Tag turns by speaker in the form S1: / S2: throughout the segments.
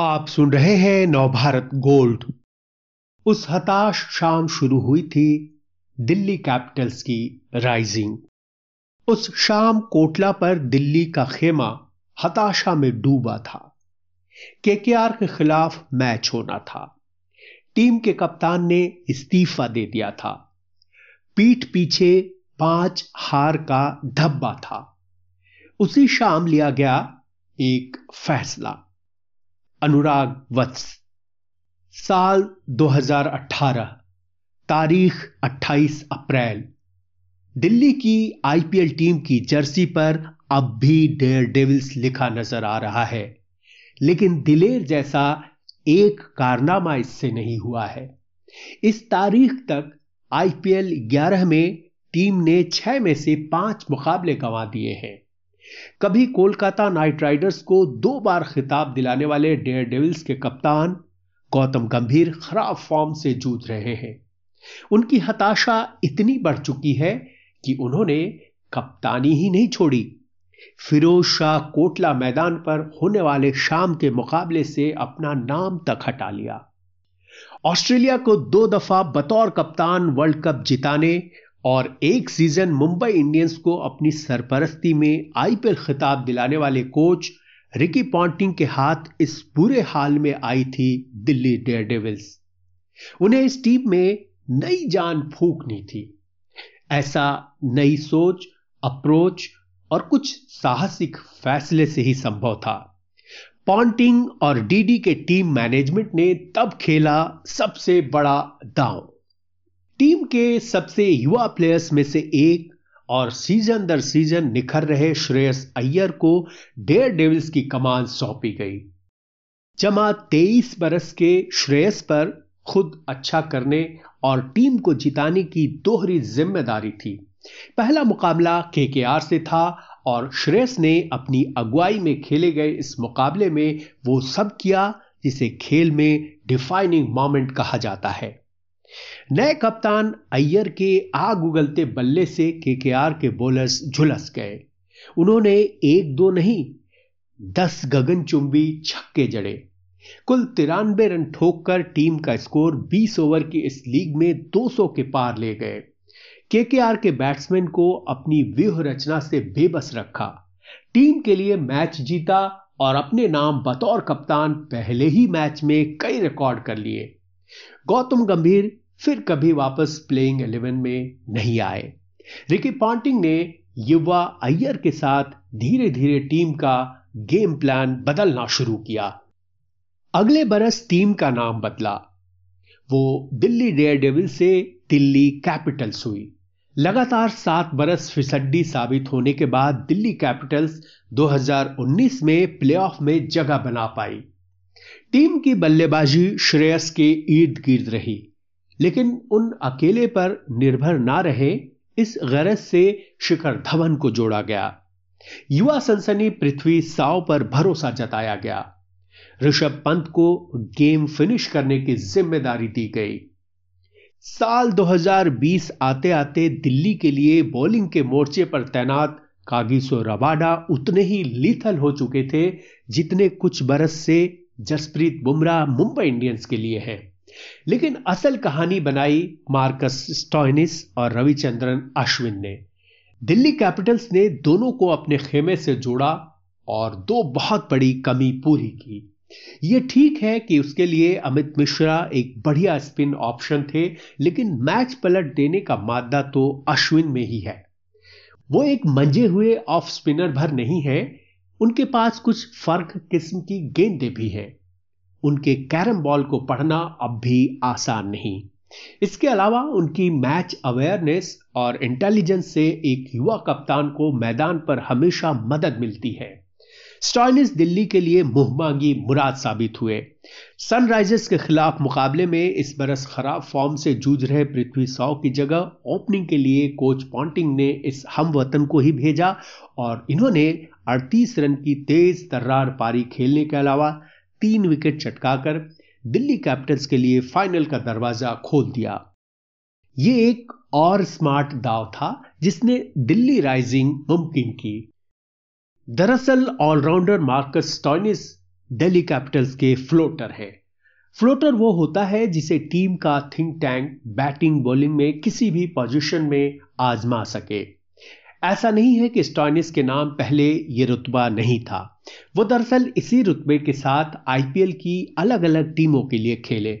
S1: आप सुन रहे हैं नवभारत गोल्ड। उस हताश शाम शुरू हुई थी दिल्ली कैपिटल्स की राइजिंग। उस शाम कोटला पर दिल्ली का खेमा हताशा में डूबा था। केकेआर के खिलाफ मैच होना था। टीम के कप्तान ने इस्तीफा दे दिया था। पीठ पीछे पाँच हार का धब्बा था। उसी शाम लिया गया एक फैसला। अनुराग वत्स। साल 2018 तारीख 28 अप्रैल। दिल्ली की आईपीएल टीम की जर्सी पर अब भी डेयर डेविल्स लिखा नज़र आ रहा है। लेकिन दिलेर जैसा एक कारनामा इससे नहीं हुआ है। इस तारीख तक आईपीएल 11 में टीम ने छह में से पाँच मुकाबले गंवा दिए हैं। कभी कोलकाता नाइट राइडर्स को दो बार खिताब दिलाने वाले डेयर डेविल्स के कप्तान गौतम गंभीर खराब फॉर्म से जूझ रहे हैं। उनकी हताशा इतनी बढ़ चुकी है कि उन्होंने कप्तानी ही नहीं छोड़ी। फिरोज शाह कोटला मैदान पर होने वाले शाम के मुकाबले से अपना नाम तक हटा लिया। ऑस्ट्रेलिया को दो दफ़ा बतौर कप्तान वर्ल्ड कप जिताने और एक सीज़न मुंबई इंडियंस को अपनी सरपरस्ती में आईपीएल खिताब दिलाने वाले कोच रिकी पॉन्टिंग के हाथ इस बुरे हाल में आई थी दिल्ली डेयरडेविल्स उन्हें इस टीम में नई जान फूकनी थी। ऐसा नई सोच अप्रोच और कुछ साहसिक फैसले से ही संभव था। पॉन्टिंग और डीडी के टीम मैनेजमेंट ने तब खेला सबसे बड़ा दांव। टीम के सबसे युवा प्लेयर्स में से एक और सीज़न दर सीज़न निखर रहे श्रेयस अय्यर को डेयर डेविल्स की कमान सौंपी गई। जमा तेईस बरस के श्रेयस पर खुद अच्छा करने और टीम को जिताने की दोहरी ज़िम्मेदारी थी। पहला मुकाबला केकेआर से था और श्रेयस ने अपनी अगुवाई में खेले गए इस मुकाबले में वो सब किया जिसे खेल में डिफाइनिंग मोमेंट कहा जाता है। नए कप्तान अय्यर के आग उगलते बल्ले से केकेआर के बॉलर्स झुलस गए। उन्होंने एक दो नहीं, दस गगनचुंबी छक्के जड़े। कुल तिरानबे रन ठोककर टीम का स्कोर 20 ओवर की इस लीग में 200 के पार ले गए। केकेआर के बैट्समैन को अपनी व्यूह रचना से बेबस रखा। टीम के लिए मैच जीता और अपने नाम बतौर कप्तान पहले ही मैच में कई रिकॉर्ड कर लिए। गौतम गंभीर फिर कभी वापस प्लेइंग इलेवन में नहीं आए। रिकी पॉन्टिंग ने युवा अय्यर के साथ धीरे धीरे टीम का गेम प्लान बदलना शुरू किया। अगले बरस टीम का नाम बदला। वो दिल्ली डेयर डेविल से दिल्ली कैपिटल्स हुई। लगातार सात बरस फिसड्डी साबित होने के बाद दिल्ली कैपिटल्स 2019 में प्लेऑफ में जगह बना पाई। टीम की बल्लेबाजी श्रेयस के इर्द गिर्द रही। लेकिन उन अकेले पर निर्भर ना रहे, इस गरज से शिखर धवन को जोड़ा गया। युवा सनसनी पृथ्वी साव पर भरोसा जताया गया। ऋषभ पंत को गेम फिनिश करने की ज़िम्मेदारी दी गई। साल 2020 आते आते दिल्ली के लिए बॉलिंग के मोर्चे पर तैनात कागिसो रबाडा उतने ही लीथल हो चुके थे, जितने कुछ बरस से जसप्रीत बुमराह मुंबई इंडियंस के लिए हैं। लेकिन असल कहानी बनाई मार्कस स्टॉइनिस और रविचंद्रन अश्विन ने। दिल्ली कैपिटल्स ने दोनों को अपने खेमे से जोड़ा और दो बहुत बड़ी कमी पूरी की। यह ठीक है कि उसके लिए अमित मिश्रा एक बढ़िया स्पिन ऑप्शन थे, लेकिन मैच पलट देने का मादा तो अश्विन में ही है। वो एक मंजे हुए ऑफ़ स्पिनर भर नहीं है, उनके पास कुछ फ़र्क किस्म की गेंदें भी हैं। उनके कैरम बॉल को पढ़ना अब भी आसान नहीं। इसके अलावा उनकी मैच अवेयरनेस और इंटेलिजेंस से एक युवा कप्तान को मैदान पर हमेशा मदद मिलती है। स्टॉइनिस दिल्ली के लिए मुंहमांगी मुराद साबित हुए। सनराइजर्स के खिलाफ मुकाबले में इस बरस खराब फॉर्म से जूझ रहे पृथ्वी सौ की जगह ओपनिंग के लिए कोच पॉन्टिंग ने इस हम वतन को ही भेजा और इन्होंने 38 रन की तेज तर्रार पारी खेलने के अलावा तीन विकेट चटकाकर दिल्ली कैपिटल्स के लिए फाइनल का दरवाज़ा खोल दिया। यह एक और स्मार्ट दाव था जिसने दिल्ली राइजिंग मुमकिन की। दरअसल allrounder Marcus Stoinis Delhi Capitals के फ्लोटर है। फ्लोटर वो होता है जिसे टीम का थिंक टैंक, बैटिंग, बॉलिंग में किसी भी पोजीशन में आजमा सके। ऐसा नहीं है कि स्टॉइनिस के नाम पहले ये रुतबा नहीं था। वो दरअसल इसी रुतबे के साथ आईपीएल की अलग अलग टीमों के लिए खेले।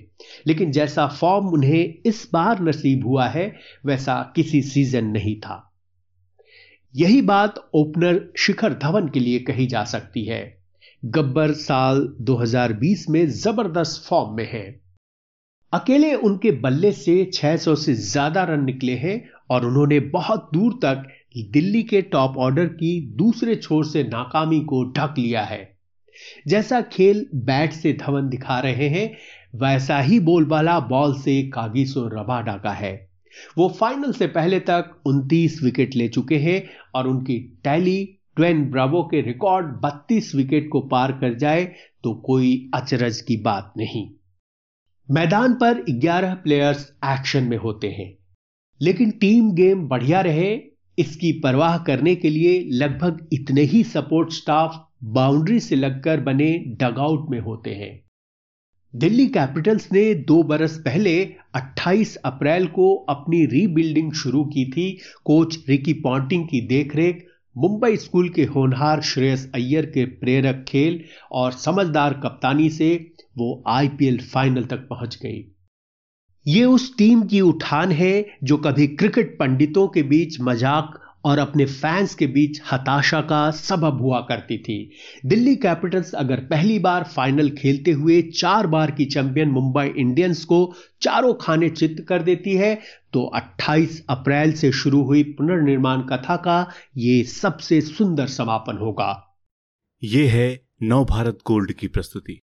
S1: लेकिन जैसा फॉर्म उन्हें इस बार नसीब हुआ है, वैसा किसी सीज़न नहीं था। यही बात ओपनर शिखर धवन के लिए कही जा सकती है। गब्बर साल 2020 में ज़बरदस्त फॉर्म में है। अकेले उनके बल्ले से 600 से ज़्यादा रन निकले हैं और उन्होंने बहुत दूर तक दिल्ली के टॉप ऑर्डर की दूसरे छोर से नाकामी को ढक लिया है। जैसा खेल बैट से धवन दिखा रहे हैं, वैसा ही बोलबाला बॉल से कागिसो रबाडा का है। वो फाइनल से पहले तक 29 विकेट ले चुके हैं और उनकी टैली ट्वेन ब्रावो के रिकॉर्ड 32 विकेट को पार कर जाए तो कोई अचरज की बात नहीं। मैदान पर 11 प्लेयर्स एक्शन में होते हैं, लेकिन टीम गेम बढ़िया रहे इसकी परवाह करने के लिए लगभग इतने ही सपोर्ट स्टाफ बाउंड्री से लगकर बने डगआउट में होते हैं। दिल्ली कैपिटल्स ने दो बरस पहले 28 अप्रैल को अपनी रीबिल्डिंग शुरू की थी। कोच रिकी पॉन्टिंग की देखरेख, मुंबई स्कूल के होनहार श्रेयस अय्यर के प्रेरक खेल और समझदार कप्तानी से वो आईपीएल फाइनल तक पहुँच गई। ये उस टीम की उठान है जो कभी क्रिकेट पंडितों के बीच मज़ाक और अपने फैंस के बीच हताशा का सबब हुआ करती थी। दिल्ली कैपिटल्स अगर पहली बार फाइनल खेलते हुए चार बार की चैंपियन मुंबई इंडियंस को चारों खाने चित्त कर देती है तो 28 अप्रैल से शुरू हुई पुनर्निर्माण कथा का ये सबसे सुंदर समापन होगा।
S2: ये है नव भारत गोल्ड की प्रस्तुति।